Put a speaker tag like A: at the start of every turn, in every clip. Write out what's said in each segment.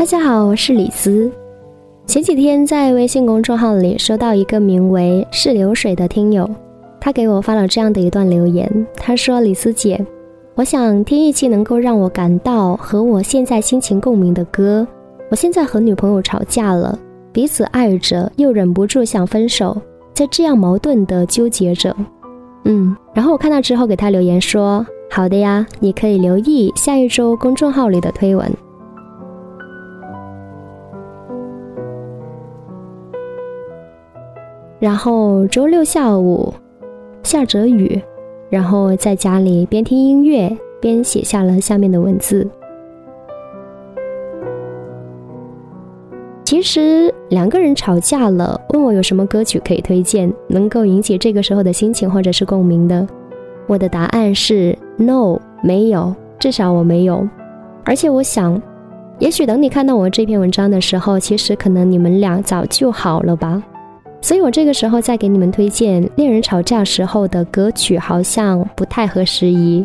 A: 大家好，我是李斯。前几天在微信公众号里收到一个名为“是流水”的听友，他给我发了这样的一段留言。他说：“李斯姐，我想听一期能够让我感到和我现在心情共鸣的歌。我现在和女朋友吵架了，彼此爱着，又忍不住想分手，在这样矛盾的纠结着。嗯，然后我看到之后给他留言说：好的呀，你可以留意下一周公众号里的推文。”然后周六下午下着雨，然后在家里边听音乐边写下了下面的文字。其实两个人吵架了，问我有什么歌曲可以推荐，能够引起这个时候的心情或者是共鸣的，我的答案是 no，没有，至少我没有。而且我想，也许等你看到我这篇文章的时候，其实可能你们俩早就好了吧。所以我这个时候再给你们推荐恋人吵架时候的歌曲，好像不太合时宜。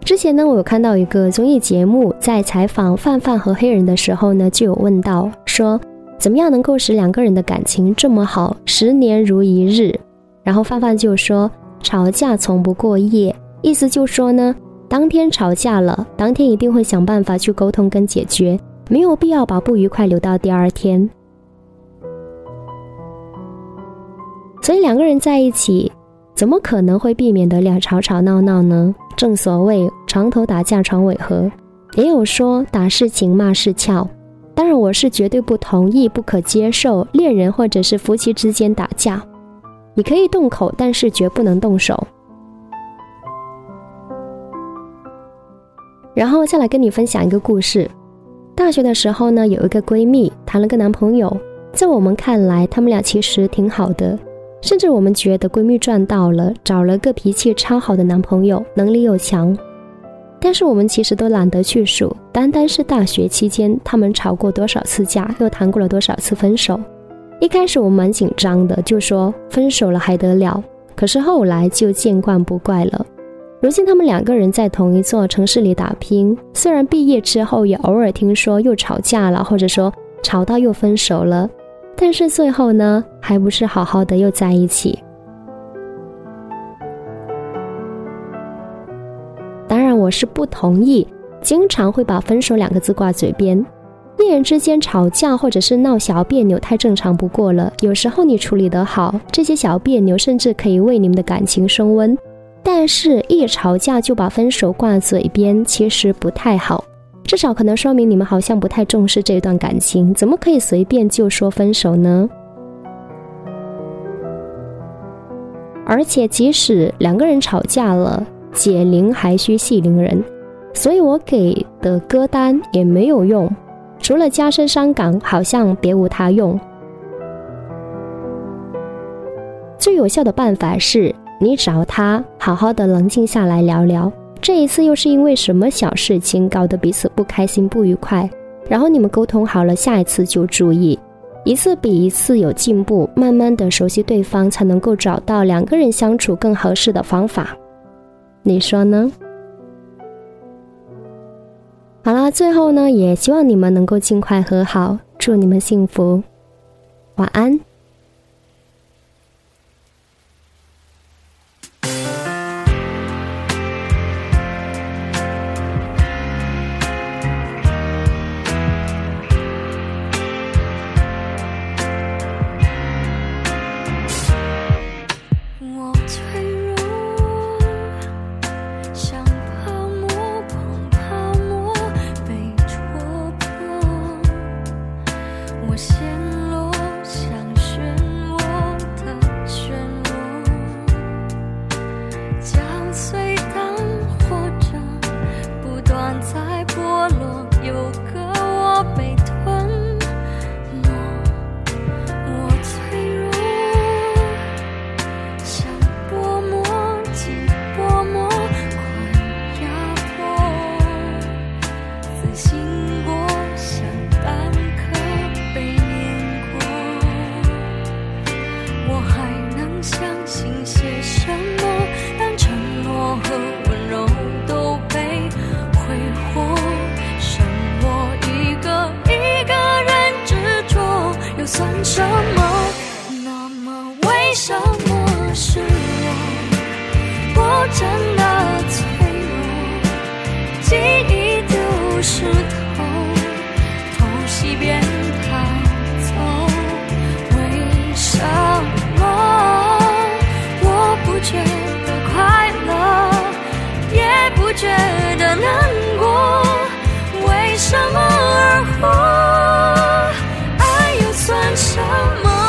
A: 之前呢，我有看到一个综艺节目，在采访范范和黑人的时候呢，就有问到说，怎么样能够使两个人的感情这么好，十年如一日？然后范范就说，吵架从不过夜，意思就说呢，当天吵架了，当天一定会想办法去沟通跟解决，没有必要把不愉快留到第二天。所以两个人在一起，怎么可能会避免得了吵吵闹闹呢？正所谓床头打架床尾和，也有说打是情骂是俏。当然，我是绝对不同意、不可接受恋人或者是夫妻之间打架。你可以动口，但是绝不能动手。然后再来跟你分享一个故事。大学的时候呢，有一个闺蜜谈了个男朋友，在我们看来，他们俩其实挺好的。甚至我们觉得闺蜜赚到了，找了个脾气超好的男朋友，能力又强。但是我们其实都懒得去数，单单是大学期间，他们吵过多少次架，又谈过了多少次分手。一开始我们蛮紧张的，就说分手了还得了。可是后来就见惯不怪了。如今他们两个人在同一座城市里打拼，虽然毕业之后也偶尔听说又吵架了，或者说吵到又分手了。但是最后呢，还不是好好的又在一起。当然，我是不同意，经常会把分手两个字挂嘴边。恋人之间吵架或者是闹小别扭，太正常不过了。有时候你处理得好，这些小别扭甚至可以为你们的感情升温。但是，一吵架就把分手挂嘴边，其实不太好。至少可能说明你们好像不太重视这段感情，怎么可以随便就说分手呢？而且即使两个人吵架了，解铃还需系铃人，所以我给的歌单也没有用，除了加深伤感，好像别无他用。最有效的办法是你找他好好的冷静下来聊聊。这一次又是因为什么小事情搞得彼此不开心不愉快？然后你们沟通好了，下一次就注意，一次比一次有进步，慢慢的熟悉对方，才能够找到两个人相处更合适的方法。你说呢？好了，最后呢，也希望你们能够尽快和好，祝你们幸福，晚安。
B: 不觉得难过为什么而活？爱又算什么？